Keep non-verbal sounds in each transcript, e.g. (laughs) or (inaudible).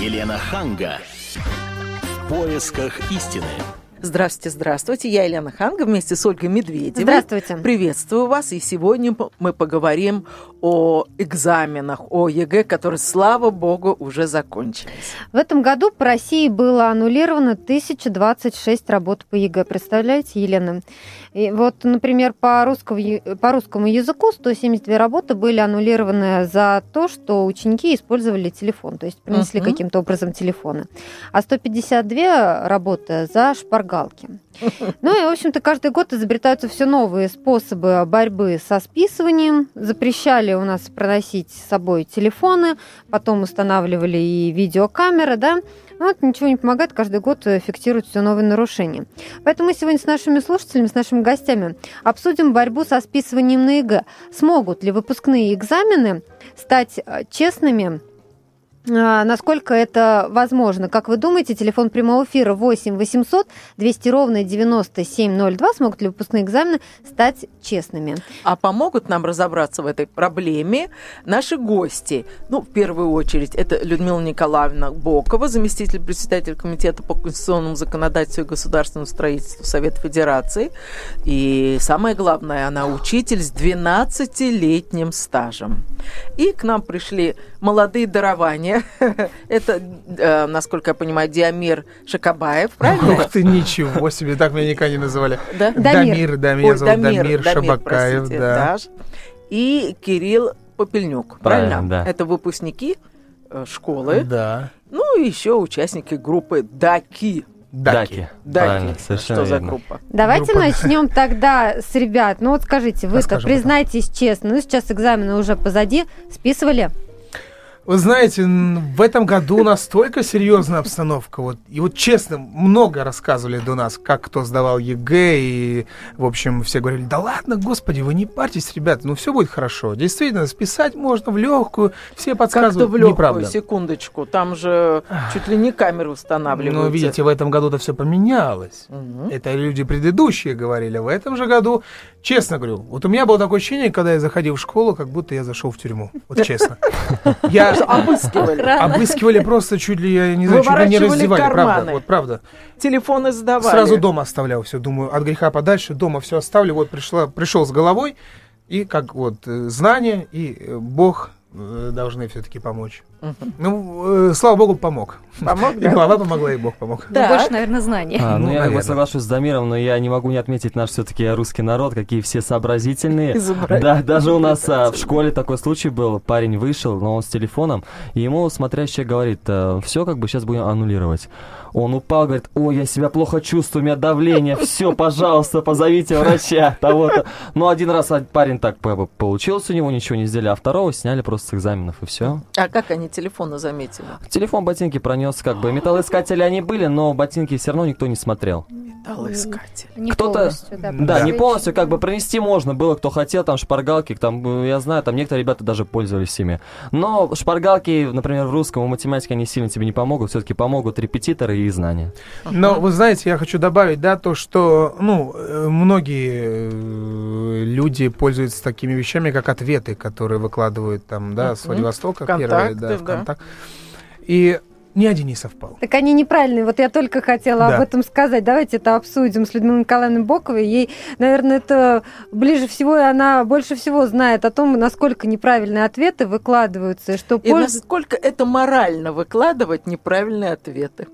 Елена Ханга. В поисках истины. Здравствуйте, здравствуйте. Я Елена Ханга вместе с Ольгой Медведевой. Здравствуйте. Приветствую вас. И сегодня мы поговорим о экзаменах, о ЕГЭ, которые, слава богу, уже закончились. В этом году по России было аннулировано 1026 работ по ЕГЭ. Представляете, Елена? И вот, например, по, русскому, по русскому языку 172 работы были аннулированы за то, что ученики использовали телефон, то есть принесли uh-huh. каким-то образом телефоны. А 152 работы за шпаргалки. (laughs) Ну и, в общем-то, каждый год изобретаются все новые способы борьбы со списыванием. Запрещали у нас проносить с собой телефоны, потом устанавливали и видеокамеры, да. Ну, вот ничего не помогает, каждый год фиксируют все новые нарушения. Поэтому мы сегодня с нашими слушателями, с нашими гостями обсудим борьбу со списыванием на ЕГЭ. Смогут ли выпускные экзамены стать э, честными насколько это возможно? Как вы думаете, телефон прямого эфира 8 800 200 ровно 9702 смогут ли выпускные экзамены стать честными? А помогут нам разобраться в этой проблеме наши гости. Ну, в первую очередь, это Людмила Николаевна Бокова, заместитель председателя Комитета по конституционному законодательству и государственному строительству Совета Федерации. И самое главное, она учитель с 12-летним стажем. И к нам пришли молодые дарования (laughs) Это, э, насколько я понимаю, Диамир Шакабаев, правильно? Ух ты, ничего себе, так меня никогда не называли. Да? Дамир, да, меня зовут Дамир Шабакаев, да. И Кирилл Попельнюк, правильно? Да. Это выпускники э, школы. Да. Ну и еще участники группы Даки. Даки. Даки. Совершенно Что за группа? Давайте группа... начнем тогда с ребят. Ну вот скажите, вы-то признайтесь честно, ну сейчас экзамены уже позади, списывали? Вы знаете, в этом году настолько серьезная обстановка. Вот, и вот честно, много рассказывали до нас, как кто сдавал ЕГЭ, и, в общем, все говорили, да ладно, господи, вы не парьтесь, ребята, ну все будет хорошо. Действительно, списать можно в легкую, все подсказывают, Как-то в легкую, неправда. секундочку, там же чуть ли не камеры устанавливаются. Ну, видите, в этом году-то все поменялось. Угу. Это люди предыдущие говорили. В этом же году, честно говорю, вот у меня было такое ощущение, когда я заходил в школу, как будто я зашел в тюрьму. Вот честно. (laughs) Я обыскивали. Обыскивали просто чуть ли, я не знаю, чуть ли не раздевали. Правда, вот правда. Телефоны сдавали. Сразу дома оставлял все. Думаю, от греха подальше, дома все оставлю. Вот пришла, пришел с головой, и как вот э, знание, и э, Бог должны все-таки помочь. Угу. Ну, э, слава богу, помог. Помог, И голова помогла, и Бог помог. Да. Ну, больше, наверное, знания. А, ну, ну, я наверное. соглашусь с Дамиром, но я не могу не отметить наш все-таки русский народ, какие все сообразительные. Да, даже у нас а, в школе такой случай был. Парень вышел, но он с телефоном, и ему смотрящая говорит, «Э, все, как бы сейчас будем аннулировать. Он упал, говорит, ой, я себя плохо чувствую, у меня давление, все, пожалуйста, позовите врача, (laughs) того-то. Ну, один раз парень так получился, у него ничего не сделали, а второго сняли просто с экзаменов, и все. А как они телефона заметили? Телефон ботинки пронес, как бы. Металлоискатели они были, но ботинки все равно никто не смотрел. Металлоискатель. Не Кто-то, да, да, не полностью, как бы пронести можно было, кто хотел, там шпаргалки, там, я знаю, там некоторые ребята даже пользовались ими. Но шпаргалки, например, в русском, в математике они сильно тебе не помогут, все-таки помогут репетиторы и знания. Но вы знаете, я хочу добавить, да, то, что, ну, э, многие э, люди пользуются такими вещами, как ответы, которые выкладывают там, да, с Владивостока, первые, да, ВКонтакт. И ни один не совпал. Так они неправильные. Вот я только хотела да. об этом сказать. Давайте это обсудим с Людмилой Николаевной Боковой. Ей, наверное, это ближе всего, и она больше всего знает о том, насколько неправильные ответы выкладываются. И, что и польз... насколько это морально выкладывать неправильные ответы.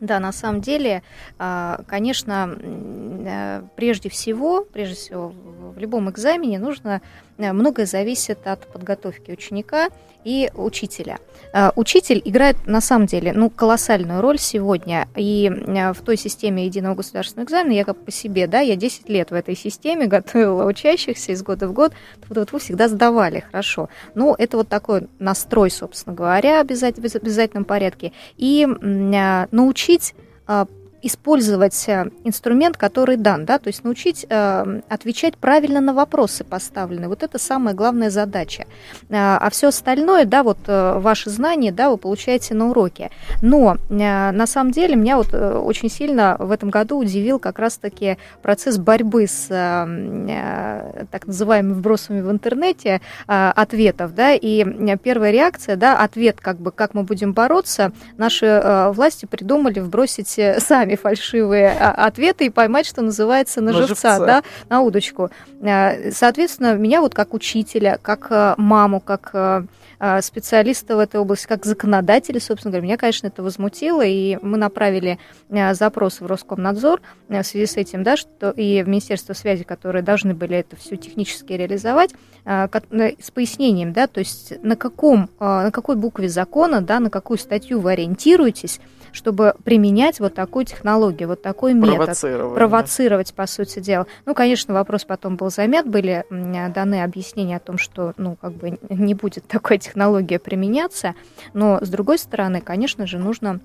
Да, на самом деле, а, конечно, э, прежде всего, прежде всего, в любом экзамене нужно Э, многое зависит от подготовки ученика и учителя. Э, учитель играет на самом деле ну, колоссальную роль сегодня. И э, в той системе единого государственного экзамена, я как по себе, да, я 10 лет в этой системе (laughs) готовила учащихся из года в год, вот, вы всегда сдавали хорошо. Ну, это вот такой настрой, собственно говоря, в обязательном порядке. И научить использовать э, инструмент, который дан, да, то есть научить э, отвечать правильно на вопросы поставленные. Вот это самая главная задача. Э, а все остальное, да, вот э, ваши знания, да, вы получаете на уроке. Но э, на самом деле меня вот очень сильно в этом году удивил как раз-таки процесс борьбы с э, так называемыми вбросами в интернете ответов, да, и первая реакция, да, ответ, как бы, как мы будем бороться, наши власти придумали вбросить э, сами фальшивые а, ответы и поймать, что называется, на, на живца, живца, да, на удочку. Э, соответственно, меня вот как учителя, как э, маму, как специалиста в этой области, как законодателя, собственно говоря, меня, конечно, это возмутило, и мы направили запрос в Роскомнадзор в связи с этим, да, что и в Министерство связи, которые должны были это все технически реализовать, с пояснением, да, то есть на каком, на какой букве закона, да, на какую статью вы ориентируетесь, чтобы применять вот такую технологию, вот такой метод. Провоцировать, по сути дела. Ну, конечно, вопрос потом был замят, были даны объяснения о том, что, ну, как бы не будет такой технология применяться, но, с другой стороны, конечно же, нужно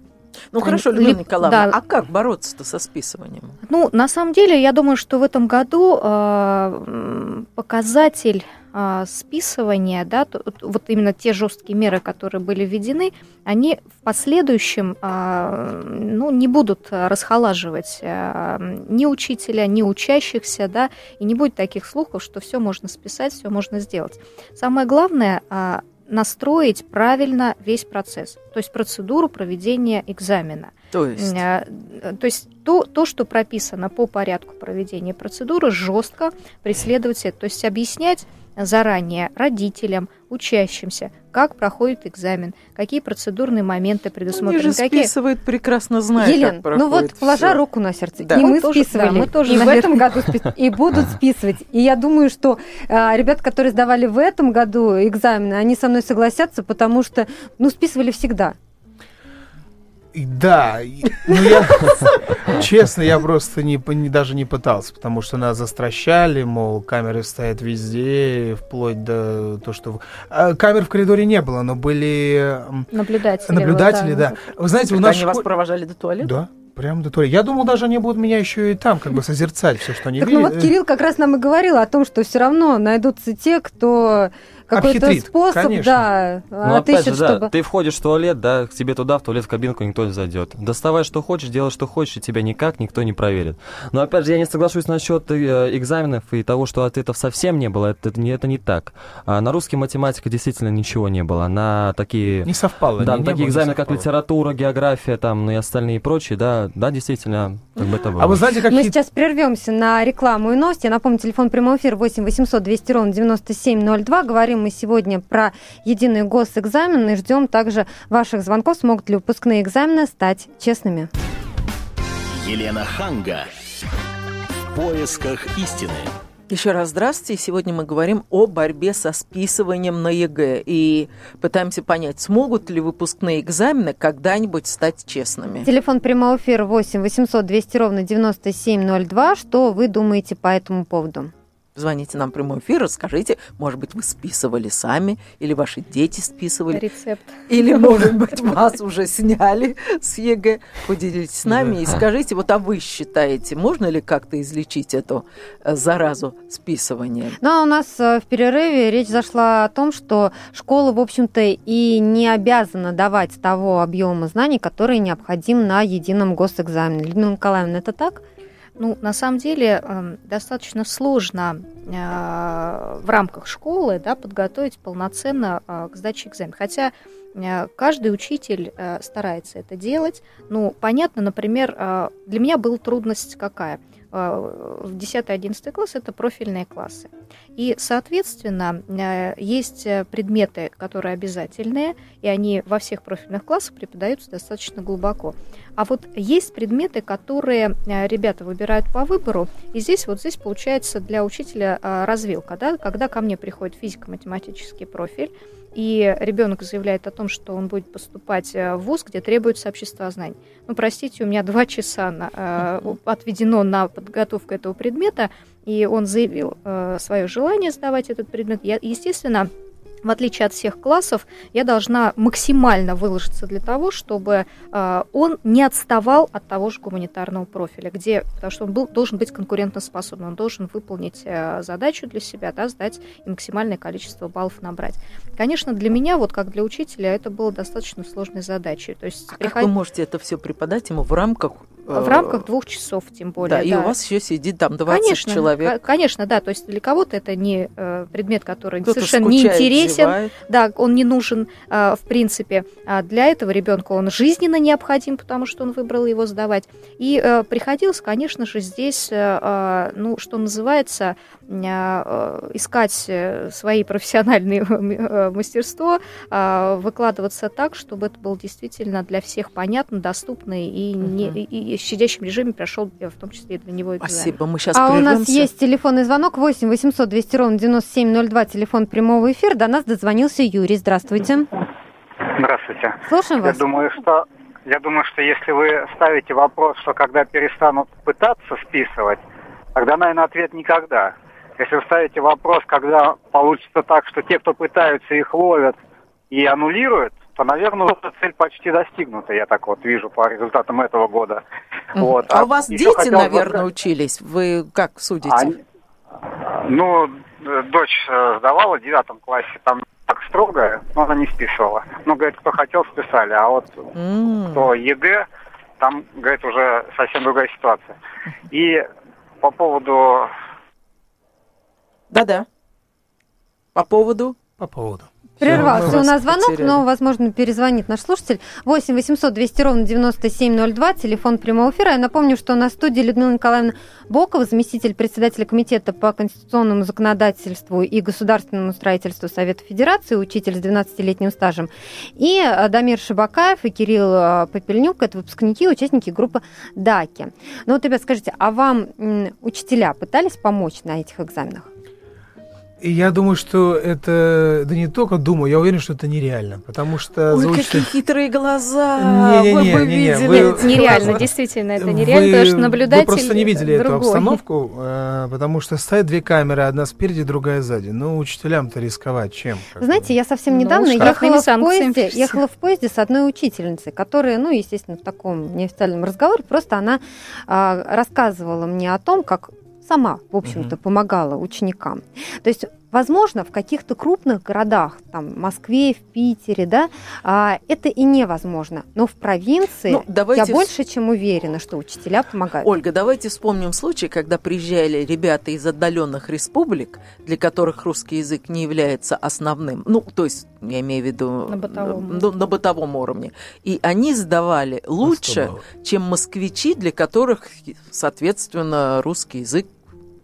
ну хорошо, Людмила Николаевна, да. а как бороться-то со списыванием? Ну, на самом деле, я думаю, что в этом году э, показатель а, списывания, да, вот именно те жесткие меры, которые были введены, они в последующем а, ну, не будут расхолаживать а, ни учителя, ни учащихся, да, и не будет таких слухов, что все можно списать, все можно сделать. Самое главное настроить правильно весь процесс, то есть процедуру проведения экзамена. То есть? То есть то, то, что прописано по порядку проведения процедуры, жестко преследовать это, то есть объяснять заранее родителям, учащимся, как проходит экзамен, какие процедурные моменты предусмотрены. Они же какие... списывают, прекрасно зная, Елен, как ну вот, положа всё. руку на сердце, да. и мы, мы тоже, списывали, да, мы тоже, и наверное... в этом году списывали, и будут списывать. И я думаю, что а, ребята, которые сдавали в этом году экзамены, они со мной согласятся, потому что, ну, списывали всегда. Да, ну я, (laughs) честно, я просто не, не, даже не пытался, потому что нас застращали, мол, камеры стоят везде, вплоть до то, что... А, камер в коридоре не было, но были... Наблюдатели. Наблюдатели, вот, да. да. Вы знаете, у нас... Они школ... вас провожали до туалета? Да. Прям до туалета. Я думал, даже они будут меня еще и там как бы созерцать все, что они так, видят. Ну вот Кирилл как раз нам и говорил о том, что все равно найдутся те, кто какой-то способ, конечно. да, ну, опять же, да, ты входишь в туалет, да, к тебе туда, в туалет, в кабинку никто не зайдет. Доставай, что хочешь, делай, что хочешь, и тебя никак никто не проверит. Но, опять же, я не соглашусь насчет э, экзаменов и того, что ответов совсем не было, это, это, не, это не так. А на русский математика действительно ничего не было. На такие... Не совпало. Да, не, на такие экзамены, как литература, география, там, ну и остальные прочие, да, да, действительно, как бы это было. А вы знаете, как... Мы сейчас прервемся на рекламу и новости. Я напомню, телефон прямого эфира 8 800 200 ровно 9702. Говорим мы сегодня про единый госэкзамен и ждем также ваших звонков. Смогут ли выпускные экзамены стать честными? Елена Ханга. В поисках истины. Еще раз здравствуйте. Сегодня мы говорим о борьбе со списыванием на ЕГЭ и пытаемся понять, смогут ли выпускные экзамены когда-нибудь стать честными. Телефон прямого эфира 8 800 200 ровно 9702. Что вы думаете по этому поводу? Звоните нам в прямой эфир, расскажите, может быть, вы списывали сами, или ваши дети списывали. Рецепт. Или, может быть, вас уже сняли с ЕГЭ. Поделитесь с нами и скажите, вот а вы считаете, можно ли как-то излечить эту э, заразу списывания? Ну, а у нас э, в перерыве речь зашла о том, что школа, в общем-то, и не обязана давать того объема знаний, который необходим на едином госэкзамене. Людмила Николаевна, это так? Ну, на самом деле эм, достаточно сложно э, в рамках школы да, подготовить полноценно э, к сдаче экзамена. Хотя э, каждый учитель старается это делать. Ну, понятно, например, для меня была трудность какая – в 10-11 класс это профильные классы. И, соответственно, э, есть э, предметы, которые обязательные, и они во всех профильных классах преподаются достаточно глубоко. А вот есть предметы, которые э, ребята выбирают по выбору, и здесь вот здесь получается для учителя развилка, да, когда ко мне приходит физико-математический профиль, и ребенок заявляет о том, что он будет поступать в ВУЗ, где требуется обществознание. Ну, простите, у меня два часа на, э, (laughs) отведено на подготовку этого предмета, и он заявил э, свое желание сдавать этот предмет. Я, естественно, в отличие от всех классов, я должна максимально выложиться для того, чтобы э, он не отставал от того же гуманитарного профиля, где, потому что он был, должен быть конкурентоспособным, он должен выполнить э, задачу для себя, да, сдать и максимальное количество баллов набрать. Конечно, для меня, вот как для учителя, это было достаточно сложной задачей. То есть а приход... как вы можете это все преподать ему в рамках в рамках двух часов, тем более. Да, да. и у вас еще сидит там 20 конечно, человек. Конечно, да. То есть для кого-то это не э, предмет, который совершенно не интересен. Зевает. Да, он не нужен э, в принципе. А для этого ребенка он жизненно необходим, потому что он выбрал его сдавать. И э, приходилось, конечно же, здесь, ну, что называется, искать свои профессиональные (laughs) мастерство, выкладываться так, чтобы это было действительно для всех понятно, доступно и, не, и в щадящем режиме прошел в том числе и для него экзамен. Спасибо, мы сейчас А прервемся. у нас есть телефонный звонок 8 800 200 ровно 9702, телефон прямого эфира. До нас дозвонился Юрий. Здравствуйте. Здравствуйте. Слушаем вас. Я думаю, что я думаю, что если вы ставите вопрос, что когда перестанут пытаться списывать, тогда, наверное, ответ никогда. Если вы ставите вопрос, когда получится так, что те, кто пытаются, их ловят и аннулируют, то, наверное, эта цель почти достигнута, я так вот вижу по результатам этого года. Вот. А, а у вас дети, наверное, бы... учились? Вы как судите? Они... Ну, дочь э, сдавала в девятом классе, там так строго, но она не списывала. Ну, говорит, кто хотел, списали, а вот mm. кто ЕГЭ, там, говорит, уже совсем другая ситуация. И по поводу... Да-да. По поводу? По поводу. Прервался у нас звонок, потеряли. но, возможно, перезвонит наш слушатель. 8 800 200 ровно 9702, телефон прямого эфира. Я напомню, что на студии Людмила Николаевна Бокова, заместитель председателя Комитета по конституционному законодательству и государственному строительству Совета Федерации, учитель с 12-летним стажем, и Дамир Шабакаев и Кирилл э, Попельнюк, это выпускники, участники группы ДАКи. Ну вот, ребят, скажите, а вам учителя пытались помочь на этих экзаменах? И я думаю, что это, да не только думаю, я уверен, что это нереально, потому что... Ой, заучить... какие хитрые глаза! Не, не, не, вы не, не, видели? Вы... Это нереально, действительно, это нереально, вы, потому что наблюдатель Вы просто не видели другой. эту обстановку, э, потому что стоят две камеры, одна спереди, другая сзади. Ну, учителям-то рисковать чем? Знаете, я совсем недавно ну, ехала, в поезде, (laughs) ехала в поезде с одной учительницей, которая, ну, естественно, в таком неофициальном разговоре, просто она э, рассказывала мне о том, как сама, в общем-то, угу. помогала ученикам. То есть Возможно, в каких-то крупных городах, там, в Москве, в Питере, да, а, это и невозможно. Но в провинции ну, давайте... я больше чем уверена, что учителя помогают. Ольга, давайте вспомним случай, когда приезжали ребята из отдаленных республик, для которых русский язык не является основным. Ну, то есть, я имею в виду на бытовом, на, на бытовом уровне. И они сдавали лучше, чем москвичи, для которых, соответственно, русский язык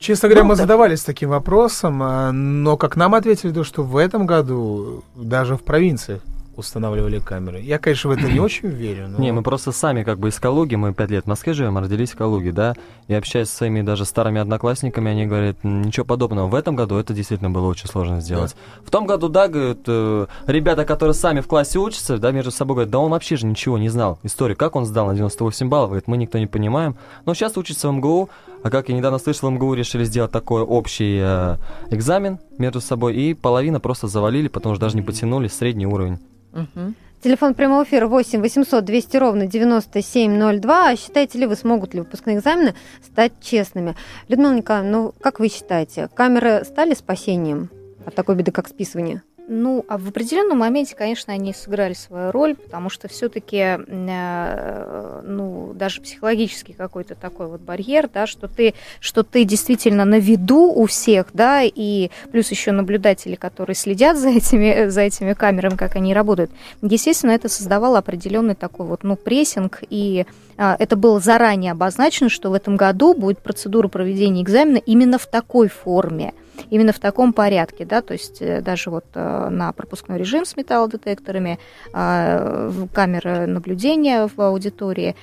Честно говоря, ну, мы да. задавались таким вопросом, а, но как нам ответили, то, что в этом году даже в провинциях устанавливали камеры. Я, конечно, в это не (clears throat) очень верю. Но... Не, мы просто сами как бы из Калуги, мы пять лет в Москве живем, родились в Калуге, да, и общаясь с своими даже старыми одноклассниками, они говорят, ничего подобного. В этом году это действительно было очень сложно сделать. Да. В том году, да, говорят, э, ребята, которые сами в классе учатся, да, между собой говорят, да он вообще же ничего не знал. Историю, как он сдал на 98 баллов, говорит, мы никто не понимаем. Но сейчас учится в МГУ, а как я недавно слышал, в МГУ решили сделать такой общий э, экзамен между собой, и половина просто завалили, потому что даже не потянули средний уровень. Угу. Телефон прямого эфира 8 800 200 ровно 9702. А считаете ли вы, смогут ли выпускные экзамены стать честными? Людмила Николаевна, ну как вы считаете, камеры стали спасением от такой беды, как списывание? Ну, а в определенном моменте, конечно, они сыграли свою роль, потому что все-таки, э, ну, даже психологический какой-то такой вот барьер, да, что ты, что ты действительно на виду у всех, да, и плюс еще наблюдатели, которые следят за этими, за этими камерами, как они работают. Естественно, это создавало определенный такой вот, ну, прессинг, и э, это было заранее обозначено, что в этом году будет процедура проведения экзамена именно в такой форме именно в таком порядке, да, то есть э, даже вот э, на пропускной режим с металлодетекторами, а, камеры наблюдения в аудитории,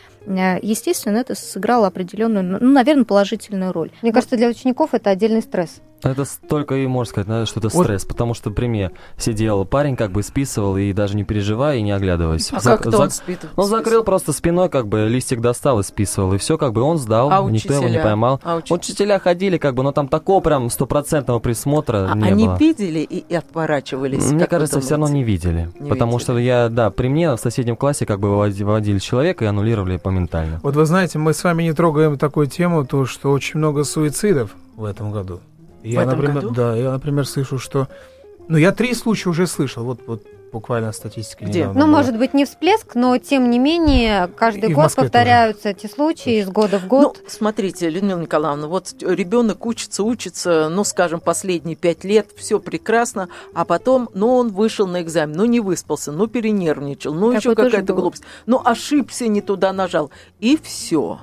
естественно, это сыграло определенную, ну, наверное, положительную роль. Мне кажется, для учеников это отдельный стресс. Это только и можно сказать, наверное, что это вот. стресс, потому что при мне сидел парень, как бы списывал, и даже не переживая, и не оглядываясь. А Зак- как зак- он спит? Он закрыл просто спиной, как бы листик достал и списывал, и все, как бы он сдал, а никто его не поймал. А учителя? учителя ходили, как бы, но там такого прям стопроцентного присмотра а не они было. Они видели и, и отворачивались? Мне кажется, все равно не видели, не потому видели. что я, да, при мне в соседнем классе как бы выводили человека и аннулировали моментально. Вот вы знаете, мы с вами не трогаем такую тему, то что очень много суицидов в этом году. Я, например, году? да, я, например, слышу, что... Ну, я три случая уже слышал, вот, вот буквально статистика Где? Ну, была. может быть, не всплеск, но тем не менее, каждый и год повторяются тоже. эти случаи из года в год. Ну, смотрите, Людмила Николаевна, вот ребенок учится, учится, ну, скажем, последние пять лет, все прекрасно, а потом, ну, он вышел на экзамен, ну, не выспался, ну, перенервничал, ну, еще какая-то глупость, ну, ошибся, не туда нажал, и все.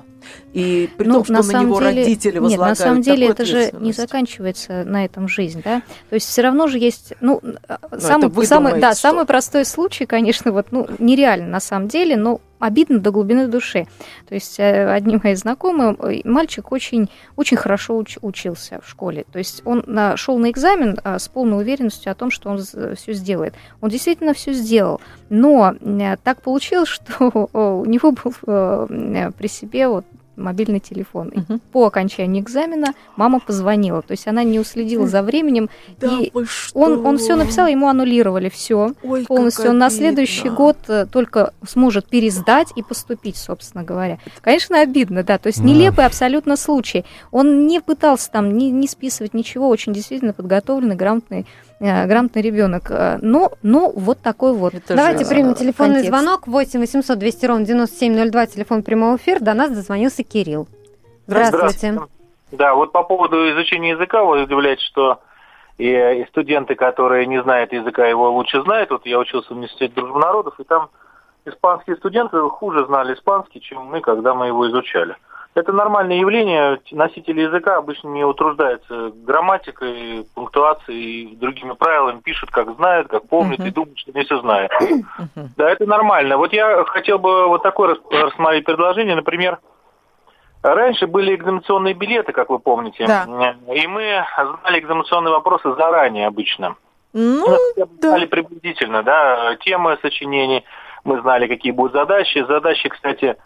И при ну, том, что на, на него деле, родители возлагают Нет, на самом деле это же не заканчивается на этом жизнь, да? То есть все равно же есть, ну, ну самый, самый, да, что? самый простой случай, конечно, вот, ну, нереально на самом деле, но обидно до глубины души. То есть э, одни мои знакомые, э, мальчик очень, очень хорошо уч, учился в школе. То есть он на, шел на экзамен а, с полной уверенностью о том, что он все сделает. Он действительно все сделал. Но э, так получилось, (laughs) что у него был при себе вот мобильный телефон. И угу. по окончании экзамена мама позвонила. То есть она не уследила за временем. Да и он, он все написал, ему аннулировали все полностью. Он на следующий год э, только сможет пересдать и поступить, собственно говоря. Конечно, обидно, да. То есть нелепый абсолютно случай. Он не пытался там не, не списывать ничего, очень действительно подготовленный, грамотный грамотный ребенок. Э, но, но вот такой вот. Это Давайте же, примем телефонный контекст. звонок 8 800 200 ровно 9702, телефон прямого эфира. До нас дозвонился Кирилл. Здравствуйте. Здравствуйте. Да, вот по поводу изучения языка, вы удивляете, что и, и студенты, которые не знают языка, его лучше знают. Вот я учился в университете дружбы народов, и там испанские студенты хуже знали испанский, чем мы, когда мы его изучали. Это нормальное явление. Носители языка обычно не утруждаются грамматикой, пунктуацией и другими правилами. Пишут, как знают, как помнят uh-huh. и думают, что они все знают. Uh-huh. Да, это нормально. Вот я хотел бы вот такое рассмотреть предложение. Например, раньше были экзаменационные билеты, как вы помните. Да. И мы знали экзаменационные вопросы заранее обычно. Ну, мы да. знали приблизительно, да, темы сочинений. Мы знали, какие будут задачи. Задачи, кстати,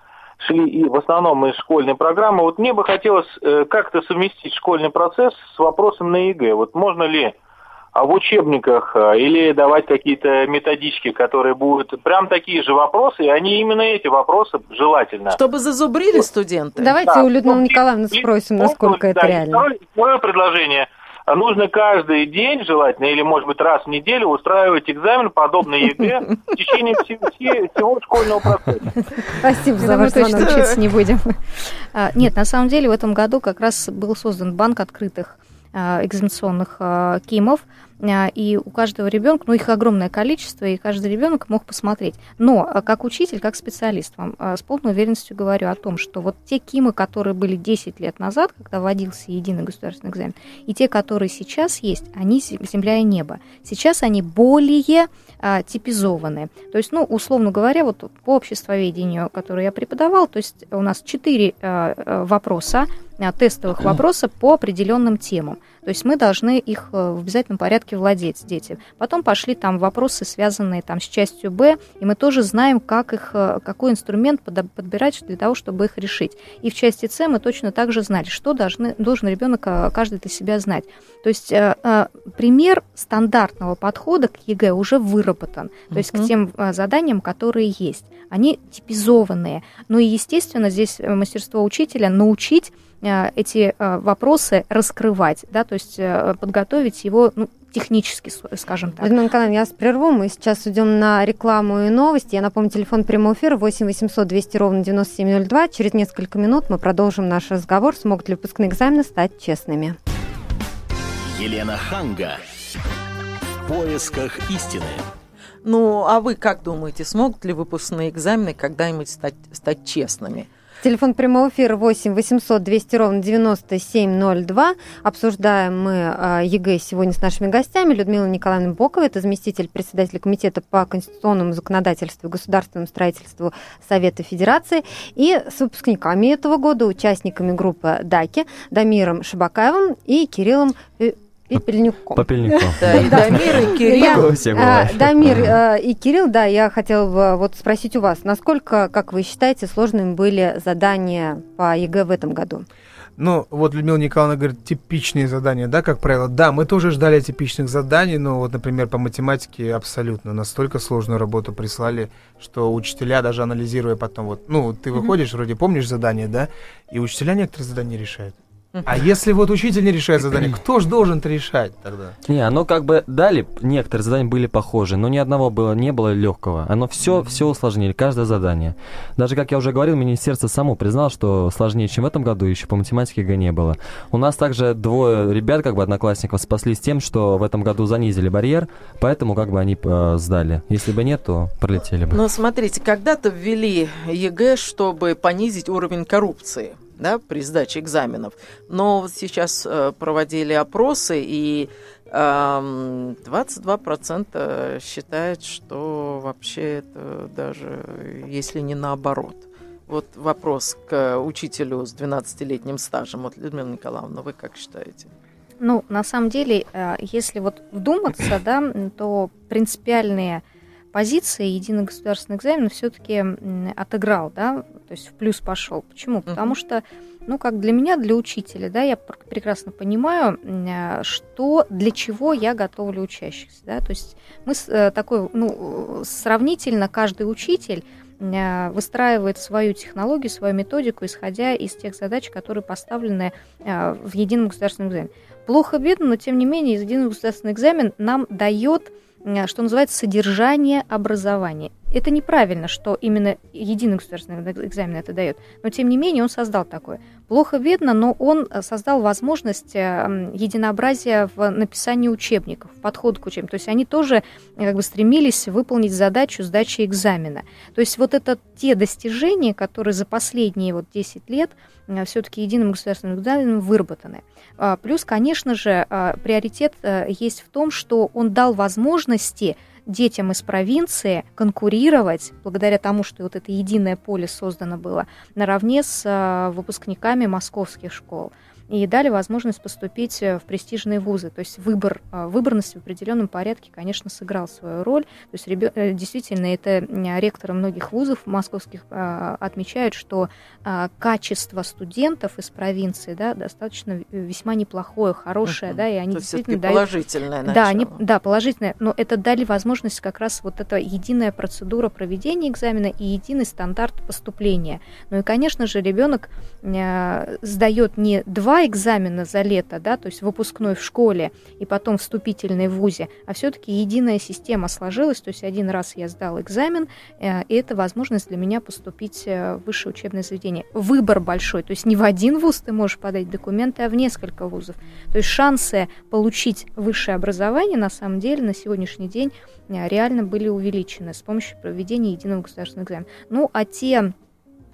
шли и в основном из школьной программы. Вот мне бы хотелось э, как-то совместить школьный процесс с вопросом на ЕГЭ. Вот можно ли а в учебниках э, или давать какие-то методички, которые будут прям такие же вопросы, и они именно эти вопросы желательно. Чтобы зазубрили студенты. Давайте да. у Людмилы Николаевны спросим, насколько это реально. Второе, второе предложение – а нужно каждый день, желательно, или, может быть, раз в неделю устраивать экзамен, подобный ЕГЭ, в течение всего школьного процесса. Спасибо за ваш звонок. учиться не будем. А, нет, на самом деле в этом году как раз был создан банк открытых а, экзаменационных КИМов, а, и у каждого ребенка, ну их огромное количество, и каждый ребенок мог посмотреть. Но а, как учитель, как специалист вам а, с полной уверенностью говорю о том, что вот те КИМы, которые были 10 лет назад, когда вводился единый государственный экзамен, и те, которые сейчас есть, они земля и небо. Сейчас они более а, типизованы. То есть, ну, условно говоря, вот по обществоведению, которое я преподавал, то есть у нас 4 а, вопроса, тестовых вопроса по определенным темам. То есть мы должны их в обязательном порядке владеть дети. Потом пошли там вопросы, связанные там с частью Б, и мы тоже знаем, как их, э, какой инструмент подбирать для того, чтобы их решить. И в части С мы точно так же знали, что должны, должен ребенок э, каждый для себя знать. То есть э, пример стандартного подхода к ЕГЭ уже выработан, то есть к тем заданиям, которые есть. Они типизованные. Ну и, естественно, здесь мастерство учителя научить эти вопросы раскрывать, да, то есть подготовить его ну, технически, скажем так. Людмила Николаевна, я вас прерву. Мы сейчас идем на рекламу и новости. Я напомню, телефон прямого эфира 8 800 200 ровно 9702. Через несколько минут мы продолжим наш разговор. Смогут ли выпускные экзамены стать честными? Елена Ханга. В поисках истины. Ну, а вы как думаете, смогут ли выпускные экзамены когда-нибудь стать, стать честными? Телефон прямого эфира 8 800 200 ровно 9702. Обсуждаем мы а, ЕГЭ сегодня с нашими гостями. Людмила Николаевна Бокова, это заместитель председателя Комитета по конституционному законодательству и государственному строительству Совета Федерации. И с выпускниками этого года, участниками группы ДАКИ, Дамиром Шабакаевым и Кириллом Пепельником. Попельником. Да, и Дамир, и Кирилл. А, Дамир э, и Кирилл, да, я хотела бы вот спросить у вас, насколько, как вы считаете, сложными были задания по ЕГЭ в этом году? Ну, вот Людмила Николаевна говорит, типичные задания, да, как правило. Да, мы тоже ждали типичных заданий, но вот, например, по математике абсолютно настолько сложную работу прислали, что учителя, даже анализируя потом, вот, ну, ты выходишь, вроде помнишь задание, да, и учителя некоторые задания решают. А если вот учитель не решает задание, кто же должен это решать тогда? Не, оно как бы дали, некоторые задания были похожи, но ни одного было, не было легкого. Оно все, все усложнили, каждое задание. Даже, как я уже говорил, министерство само признало, что сложнее, чем в этом году, еще по математике ГА не было. У нас также двое ребят, как бы одноклассников, спаслись тем, что в этом году занизили барьер, поэтому как бы они э, сдали. Если бы нет, то пролетели бы. Но смотрите, когда-то ввели ЕГЭ, чтобы понизить уровень коррупции да, при сдаче экзаменов. Но вот сейчас э, проводили опросы, и э, 22% считают, что вообще это даже если не наоборот. Вот вопрос к учителю с 12-летним стажем. Вот, Людмила Николаевна, вы как считаете? Ну, на самом деле, э, если вот вдуматься, да, то принципиальные позиции единый государственный экзамен все-таки отыграл, да, то есть в плюс пошел. Почему? Uh-huh. Потому что, ну, как для меня, для учителя, да, я прекрасно понимаю, э, что для чего я готовлю учащихся, да, то есть мы э, такой, ну, сравнительно каждый учитель э, выстраивает свою технологию, свою методику, исходя из тех задач, которые поставлены в едином государственном экзамене. Плохо бедно, но тем не менее единый государственный экзамен нам дает что называется, содержание образования. Это неправильно, что именно единый государственный экзамен это дает, но тем не менее он создал такое. Плохо видно, но он э, создал возможность э, единообразия в написании учебников, подход к учебникам. То есть они тоже как бы стремились выполнить задачу сдачи экзамена. То есть вот это те достижения, которые за последние вот 10 лет все-таки единым государственным экзаменом выработаны. А, плюс, конечно же, приоритет есть в том, что он дал возможности детям из провинции конкурировать, благодаря тому, что вот это единое поле создано было, наравне с а, выпускниками московских школ и дали возможность поступить э, в престижные вузы. То есть выбор, э, выборность в определенном порядке, конечно, сыграл свою роль. То есть э, действительно это ректоры многих вузов московских отмечают, что качество студентов из провинции да, достаточно весьма неплохое, хорошее, uh-huh. да, и они То действительно дают... положительное начало. Да, они, да, положительное, но это дали возможность как раз вот эта единая процедура проведения экзамена и единый стандарт поступления. Ну и, конечно же, ребенок сдает не два экзамена за лето, да, то есть выпускной в школе и потом вступительный в ВУЗе, а все-таки единая система сложилась, то есть один раз я сдал экзамен, э, и это возможность для меня поступить э, в высшее учебное заведение. Выбор большой, то есть не в один вуз ты можешь подать документы, а в несколько вузов. То есть шансы получить высшее образование на самом деле на сегодняшний день э, реально были увеличены с помощью проведения единого государственного экзамена. Ну, а те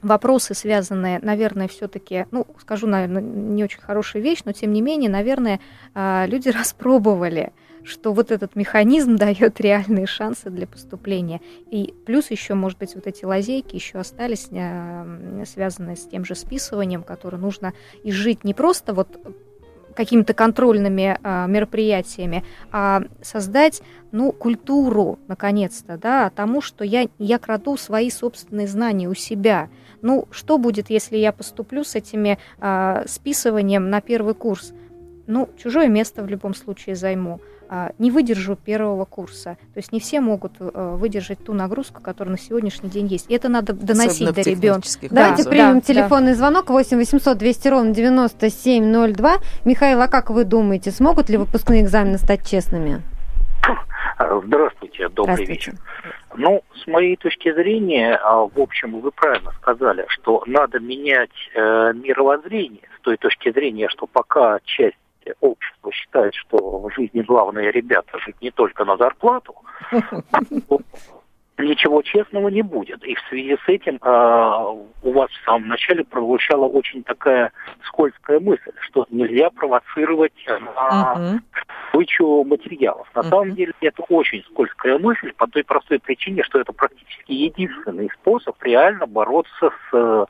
вопросы, связанные, наверное, все-таки, ну, скажу, наверное, не очень хорошая вещь, но тем не менее, наверное, а, люди (laughs) распробовали что вот этот механизм (laughs) дает реальные шансы для поступления. И плюс еще, может быть, вот эти лазейки еще остались, а, связанные с тем же списыванием, которое нужно изжить не просто вот какими-то контрольными а, мероприятиями, а создать ну, культуру, наконец-то, да, тому, что я, я краду свои собственные знания у себя. Ну, что будет, если я поступлю с этими а, списыванием на первый курс? Ну, чужое место в любом случае займу. А, не выдержу первого курса. То есть не все могут а, выдержать ту нагрузку, которая на сегодняшний день есть. И это надо доносить до ребенка. Давайте да, примем да, телефонный да. звонок 8 800 200 ровно 9702. Михаил, а как вы думаете, смогут ли выпускные экзамены стать честными? Здравствуйте, добрый Здравствуйте. вечер. Ну, с моей точки зрения, а, в общем, вы правильно сказали, что надо менять э, мировоззрение с той точки зрения, что пока часть общество считает, что в жизни главное ребята жить не только на зарплату, (laughs) ничего честного не будет. И в связи с этим э, у вас в самом начале прозвучала очень такая скользкая мысль, что нельзя провоцировать на добычу материалов. На самом деле это очень скользкая мысль по той простой причине, что это практически единственный способ реально бороться с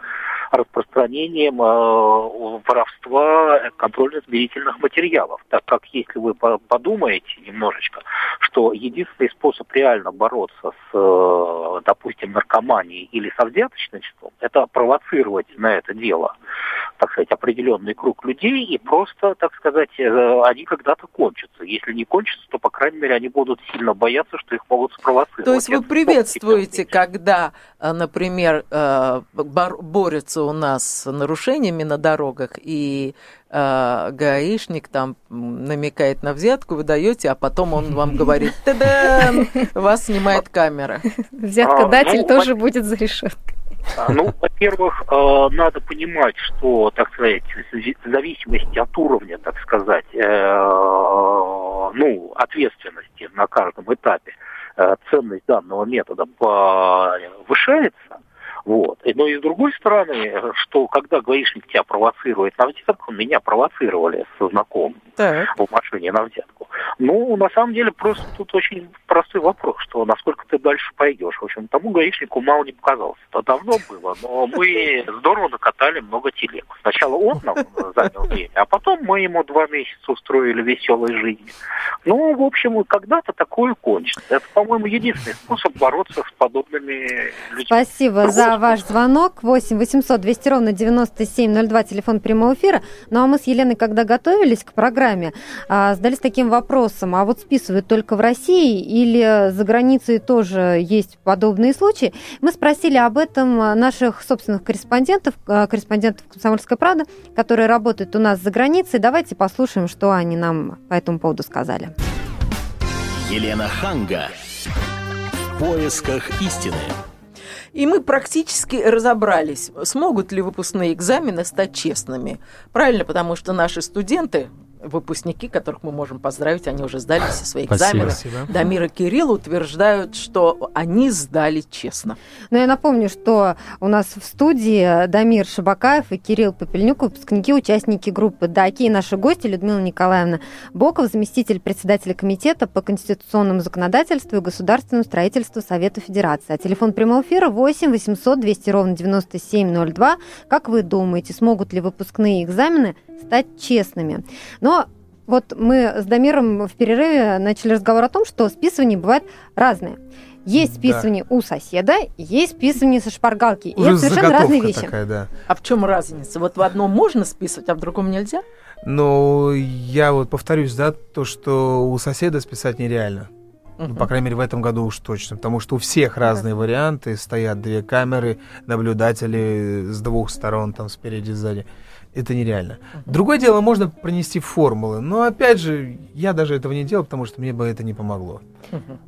распространением э, воровства контрольно-измерительных материалов. Так как если вы подумаете немножечко, что единственный способ реально бороться с, э, допустим, наркоманией или со взяточничеством, это провоцировать на это дело, так сказать, определенный круг людей, и просто, так сказать, э, они когда-то кончатся. Если не кончатся, то, по крайней мере, они будут сильно бояться, что их могут спровоцировать. То есть вы приветствуете, когда, например, борются у нас с нарушениями на дорогах, и э, гаишник там намекает на взятку, вы даете, а потом он вам (laughs) говорит, та вас снимает камера. Взяткодатель а, ну, тоже будет за решеткой. А, ну, во-первых, э, надо понимать, что, так сказать, в зависимости от уровня, так сказать, э, ну, ответственности на каждом этапе, э, ценность данного метода повышается, вот. Но и с другой стороны, что когда гаишник тебя провоцирует на взятку, меня провоцировали со знакомым так. в машине на взятку. Ну, на самом деле, просто тут очень простой вопрос, что насколько ты дальше пойдешь. В общем, тому гаишнику мало не показалось. Это давно было, но мы здорово накатали много телег. Сначала он нам занял время, а потом мы ему два месяца устроили веселой жизни. Ну, в общем, когда-то такое кончится. Это, по-моему, единственный способ бороться с подобными людьми. Спасибо за ваш звонок. 8 800 200 ровно 9702, телефон прямого эфира. Ну а мы с Еленой, когда готовились к программе, а, задались таким вопросом, а вот списывают только в России или за границей тоже есть подобные случаи? Мы спросили об этом наших собственных корреспондентов, а, корреспондентов «Комсомольской правды», которые работают у нас за границей. Давайте послушаем, что они нам по этому поводу сказали. Елена Ханга. В поисках истины. И мы практически разобрались, смогут ли выпускные экзамены стать честными. Правильно, потому что наши студенты, выпускники, которых мы можем поздравить, они уже сдали все свои экзамены. Спасибо. Дамир и Кирилл утверждают, что они сдали честно. Но я напомню, что у нас в студии Дамир Шабакаев и Кирилл Попельнюк, выпускники, участники группы «Даки» и наши гости Людмила Николаевна Боков, заместитель председателя комитета по конституционному законодательству и государственному строительству Совета Федерации. А телефон прямого эфира 8 800 200 ровно 9702. Как вы думаете, смогут ли выпускные экзамены стать честными? Но вот мы с Дамиром в перерыве начали разговор о том, что списывания бывают разные. Есть списывание да. у соседа, есть списывание со шпаргалки. Уже и это совершенно разные вещи. Такая, да. А в чем разница? Вот в одном можно списывать, а в другом нельзя? Ну, я вот повторюсь, да, то, что у соседа списать нереально. Uh-huh. Ну, по крайней мере, в этом году уж точно. Потому что у всех разные uh-huh. варианты. Стоят две камеры, наблюдатели с двух сторон, там, спереди, сзади это нереально. Другое дело, можно пронести формулы, но опять же, я даже этого не делал, потому что мне бы это не помогло.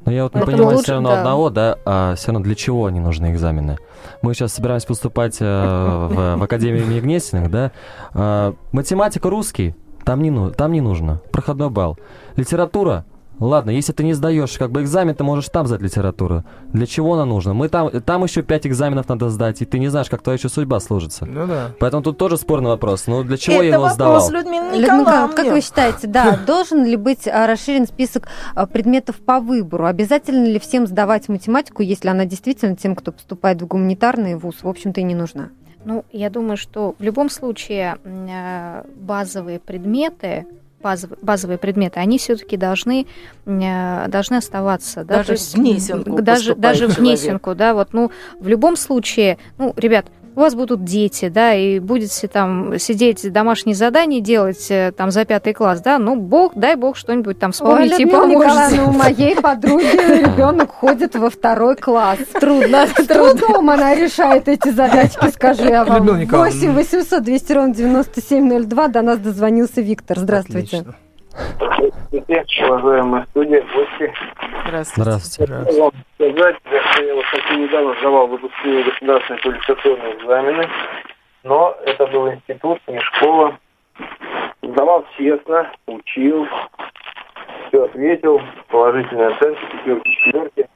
Но я вот не понимаю лучше, все равно да. одного, да, а все равно для чего они нужны экзамены? Мы сейчас собираемся поступать э, в, в Академию имени Гнесиных, да? Э, математика русский, там не, ну, там не нужно, проходной балл. Литература, Ладно, если ты не сдаешь как бы экзамен, ты можешь там сдать литературу. Для чего она нужна? Мы там, там еще пять экзаменов надо сдать, и ты не знаешь, как твоя еще судьба сложится. Ну да. Поэтому тут тоже спорный вопрос. Ну для чего Это я его вопрос сдавал? Людмила Николаевна, как вы считаете, да, (laughs) должен ли быть а, расширен список а, предметов по выбору? Обязательно ли всем сдавать математику, если она действительно тем, кто поступает в гуманитарный вуз, в общем-то и не нужна? Ну, я думаю, что в любом случае а, базовые предметы базовые, базовые предметы, они все-таки должны, э, должны оставаться. Да, даже есть, внесенку. Даже, даже внесенку, да, вот, ну, в любом случае, ну, ребят, у вас будут дети, да, и будете там сидеть домашние задания делать э, там за пятый класс, да, ну, бог, дай бог что-нибудь там вспомнить Ой, и поможете. у моей подруги ребенок ходит во второй класс. Трудно. С трудом она решает эти задачки, скажи я вам. 8 800 200 ровно 9702 до нас дозвонился Виктор. Здравствуйте. Отлично. Здравствуйте, уважаемые студия, гости. Здравствуйте. Здравствуйте. Вам сказать, что я вот совсем недавно сдавал выпускные государственные квалификационные экзамены, но это был институт, не школа. Сдавал честно, учил, все ответил, положительные оценки, пятерки, четверки.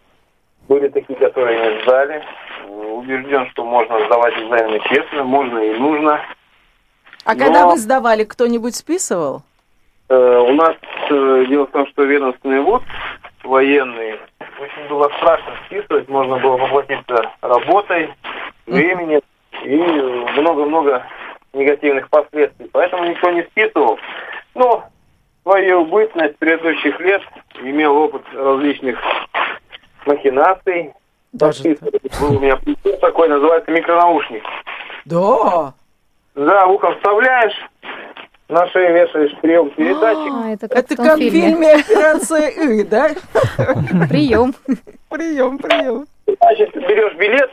были такие, которые не сдали. Убежден, что можно сдавать экзамены честно, можно и нужно. А Но... когда вы сдавали, кто-нибудь списывал? Э, у нас э, дело в том, что ведомственный вуз военный очень было страшно списывать, можно было поплатиться работой, временем и много-много негативных последствий. Поэтому никто не списывал. Но свою бытность предыдущих лет имел опыт различных махинаций. Даже был у меня такой, называется микронаушник. Да. Да, в ухо вставляешь, на шее вешаешь прием передатчик. А, это как, это как в фильме «Операция И», да? Прием. Прием, прием. Значит, берешь билет,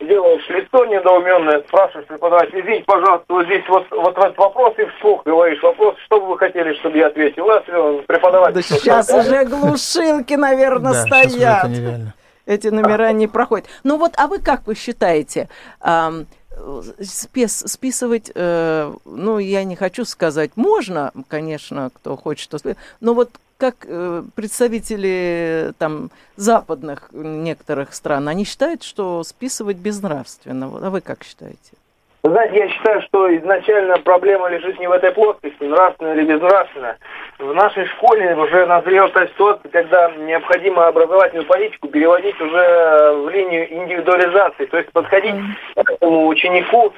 делаешь лицо недоуменное, спрашиваешь преподавателя, извините, пожалуйста, вот здесь вот, вот этот вопрос, и вслух говоришь вопрос, что бы вы хотели, чтобы я ответил? А преподаватель... Да сейчас уже глушилки, наверное, да, стоят. Эти номера не проходят. Ну вот, а вы как вы считаете, спис, списывать, э, ну, я не хочу сказать, можно, конечно, кто хочет, то но вот как э, представители там западных некоторых стран, они считают, что списывать безнравственно. А вы как считаете? Знаете, я считаю, что изначально проблема лежит не в этой плоскости, нравственно или безнравственно. В нашей школе уже назрела та ситуация, когда необходимо образовательную политику переводить уже в линию индивидуализации, то есть подходить к этому ученику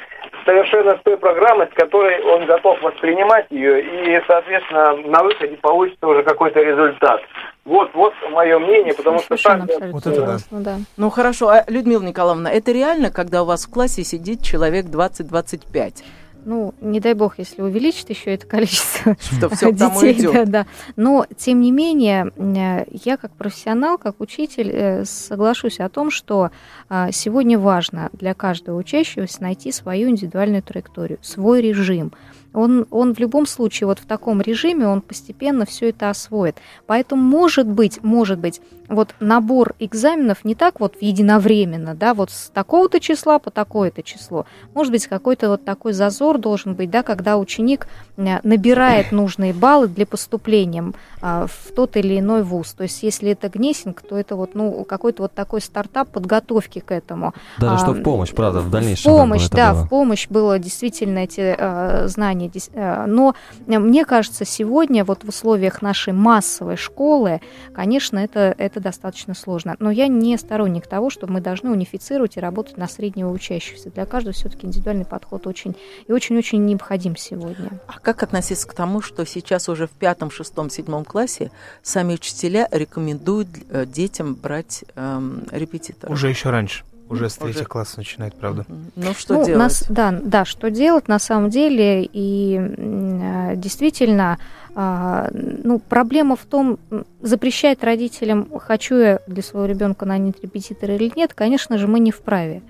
совершенно с той программой, с которой он готов воспринимать ее, и, соответственно, на выходе получится уже какой-то результат. Вот, вот мое мнение, потому что так... Вот это да. Ну, да. Ну хорошо, а, Людмила Николаевна, это реально, когда у вас в классе сидит человек 20-25? ну, не дай бог, если увеличит еще это количество (laughs) что все детей, да, да. Но тем не менее, э, я как профессионал, как учитель э, соглашусь о том, что а, сегодня важно для каждого учащегося найти свою индивидуальную траекторию, свой режим он, он в любом случае вот в таком режиме он постепенно все это освоит. Поэтому может быть, может быть, вот набор экзаменов не так вот единовременно, да, вот с такого-то числа по такое-то число. Может быть, какой-то вот такой зазор должен быть, да, когда ученик э, набирает нужные баллы для поступления а, в тот или иной вуз. То есть, если это Гнесинг, то это вот, ну, какой-то вот такой стартап подготовки к этому. Даже а, что в помощь, правда, в дальнейшем. В помощь, да, было. в помощь было действительно эти а, знания. А, но мне кажется, сегодня вот в условиях нашей массовой школы, конечно, это, это достаточно сложно. Но я не сторонник того, что мы должны унифицировать и работать на среднего учащегося. Для каждого все-таки индивидуальный подход очень и очень-очень необходим сегодня. А как относиться к тому, что сейчас уже в пятом, шестом, седьмом классе сами учителя рекомендуют э, детям брать эм, репетитора? Уже еще раньше. Уже с третьего класса начинает, правда. Ну, что ну, делать? Нас, да, да, что делать на самом деле. И э, действительно, э, ну, проблема в том, запрещать родителям, хочу я для своего ребенка нанять репетитора или нет, конечно же, мы не вправе.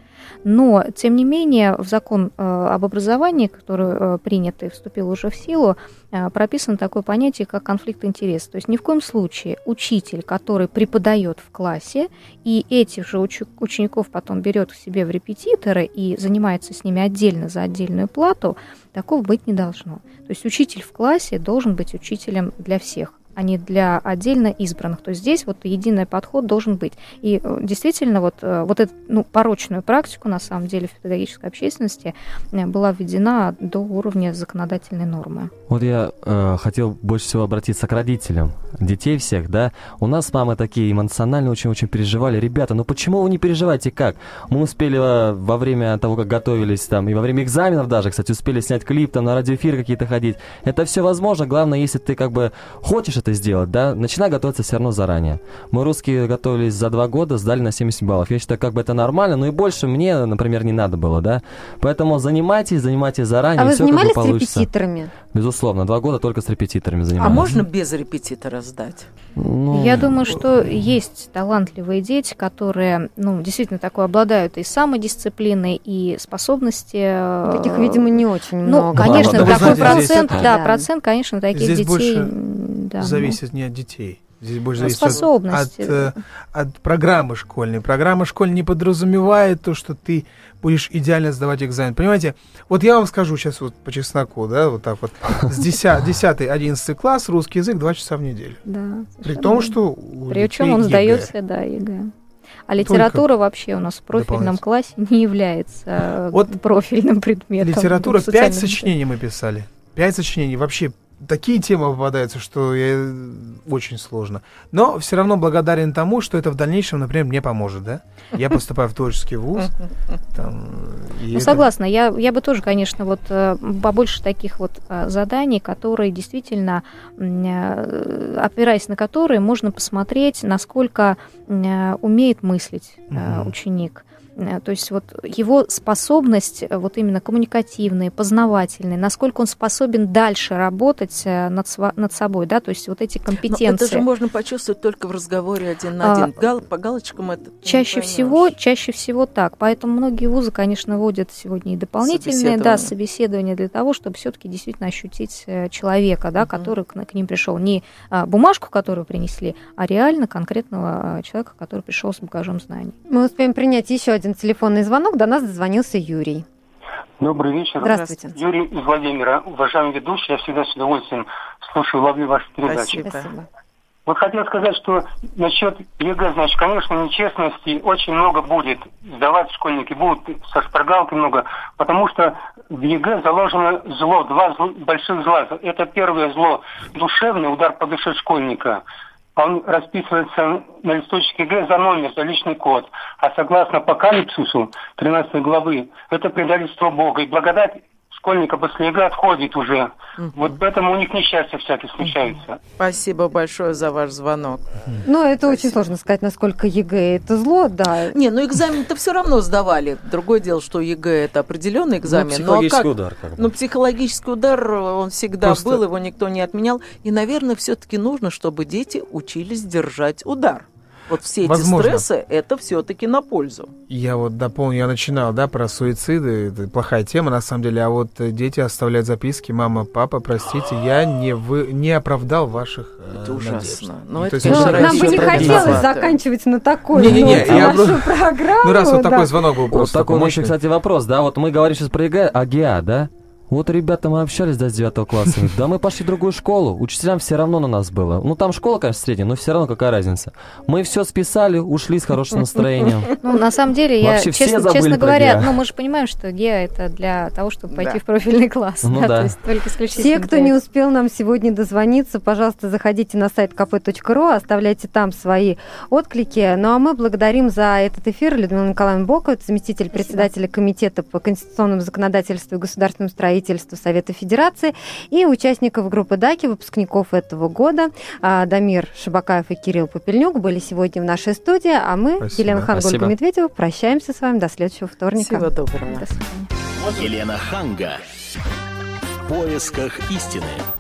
Но, тем не менее, в закон э, об образовании, который э, принят и вступил уже в силу, э, прописано такое понятие, как конфликт интересов. То есть ни в коем случае учитель, который преподает в классе, и этих же уч- учеников потом берет к себе в репетиторы и занимается с ними отдельно за отдельную плату, такого быть не должно. То есть учитель в классе должен быть учителем для всех а не для отдельно избранных. То есть здесь вот единый подход должен быть. И э, действительно вот, э, вот эту ну, порочную практику, на самом деле, в педагогической общественности э, была введена до уровня законодательной нормы. Вот я э, хотел больше всего обратиться к родителям, детей всех, да. У нас мамы такие эмоционально очень-очень переживали. Ребята, ну почему вы не переживаете как? Мы успели во время того, как готовились там, и во время экзаменов даже, кстати, успели снять клип, там, на радиоэфиры какие-то ходить. Это все возможно, главное, если ты как бы хочешь это сделать, да, начинай готовиться все равно заранее. Мы русские готовились за два года, сдали на 70 баллов. Я считаю, как бы это нормально, но и больше мне, например, не надо было, да. Поэтому занимайтесь, занимайтесь заранее. А вы все занимались как бы получится. с репетиторами? Безусловно, два года только с репетиторами занимались. А можно без репетитора сдать? Ну... Я думаю, что есть талантливые дети, которые, ну, действительно такой обладают и самодисциплиной, и способности. Э, таких, видимо, не очень ну, много. Ну, конечно, да, такой процент, здесь, да, да, процент, конечно, таких здесь детей. Больше да, зависит ну. не от детей. Здесь больше ну, зависит от, от, э, от программы школьной. Программа школьной не подразумевает то, что ты будешь идеально сдавать экзамен. Понимаете, вот я вам скажу сейчас вот по чесноку, да, вот так вот. С 10, 10 11 класс русский язык 2 часа в неделю. Да. При том, что у Причем он ЕГЭ. сдается, да, ЕГЭ. А литература Только вообще у нас в профильном классе не является э, вот профильным предметом. Литература, пять сочинений мы писали. Пять сочинений. Вообще такие темы попадаются, что я... очень сложно. Но все равно благодарен тому, что это в дальнейшем, например, мне поможет, да? Я поступаю в творческий вуз. Там, ну, это... согласна. Я, я бы тоже, конечно, вот э, побольше таких вот э, заданий, которые действительно, э, опираясь на которые, можно посмотреть, насколько умеет мыслить угу. ученик. Э, то есть вот его способность э, вот именно коммуникативная, познавательная, насколько он способен дальше работать э, над, над собой, да, то есть вот эти компетенции. Но это же можно почувствовать только в разговоре один на один. А, Гал, по галочкам это чаще всего, чаще всего так. Поэтому многие вузы, конечно, вводят сегодня и дополнительные, да, собеседования для того, чтобы все-таки действительно ощутить человека, да, угу. который к, к ним пришел, не а, бумажку, которую принесли, а реально конкретного человека, который пришел с багажом знаний. Мы успеем принять еще один один телефонный звонок. До нас дозвонился Юрий. Добрый вечер. Здравствуйте. Юрий из Владимира. Уважаемый ведущий, я всегда с удовольствием слушаю, ловлю ваши передачи. Спасибо. Вот хотел сказать, что насчет ЕГЭ, значит, конечно, нечестности очень много будет. Сдавать школьники будут со шпаргалкой много, потому что в ЕГЭ заложено зло, два зл, больших зла. Это первое зло душевный удар по душе школьника он расписывается на листочке Г за номер, за личный код. А согласно Апокалипсису 13 главы, это предательство Бога. И благодать школьника после ЕГЭ отходит уже. Угу. Вот поэтому у них несчастья всякие случаются. Спасибо большое за ваш звонок. Ну, это Спасибо. очень сложно сказать, насколько ЕГЭ это зло, да. Не, ну экзамен-то все равно сдавали. Другое дело, что ЕГЭ это определенный экзамен. Ну, психологический но а удар. Как бы. Ну, психологический удар, он всегда Просто... был, его никто не отменял. И, наверное, все-таки нужно, чтобы дети учились держать удар. Вот все эти Возможно. стрессы, это все-таки на пользу. Я вот дополню, я начинал, да, про суициды, это плохая тема на самом деле, а вот э, дети оставляют записки, мама, папа, простите, я не, вы, не оправдал ваших э, Это ужасно. Но ну, это, есть, ну, нам бы не хотелось заканчивать на такой не, не, не, я нашу программу. Ну, раз вот да. такой звонок был просто. Вот такой мощный, кстати, вопрос, да, вот мы говорим сейчас про ЕГЭ, а ГИА, да? Вот ребята, мы общались да, с 9 класса. (laughs) Да мы пошли в другую школу. Учителям все равно на нас было. Ну, там школа, конечно, средняя, но все равно какая разница. Мы все списали, ушли с хорошим настроением. (laughs) Ну, на самом деле, я, честно, честно говоря, ну, мы же понимаем, что ГИА это для того, чтобы пойти в профильный класс. Ну, да, (laughs) да. То есть только Все, кто не успел нам сегодня дозвониться, пожалуйста, заходите на сайт kp.ru, оставляйте там свои отклики. Ну, а мы благодарим за этот эфир Людмилу Николаевну Боку, заместитель Спасибо. председателя Комитета по конституционному законодательству и государственному строительству представительства Совета Федерации и участников группы ДАКИ, выпускников этого года. А, Дамир Шабакаев и Кирилл Попельнюк были сегодня в нашей студии, а мы, Спасибо. Елена Ханга, Ольга Медведева, прощаемся с вами до следующего вторника. Всего доброго. До свидания. Елена Ханга. В поисках истины.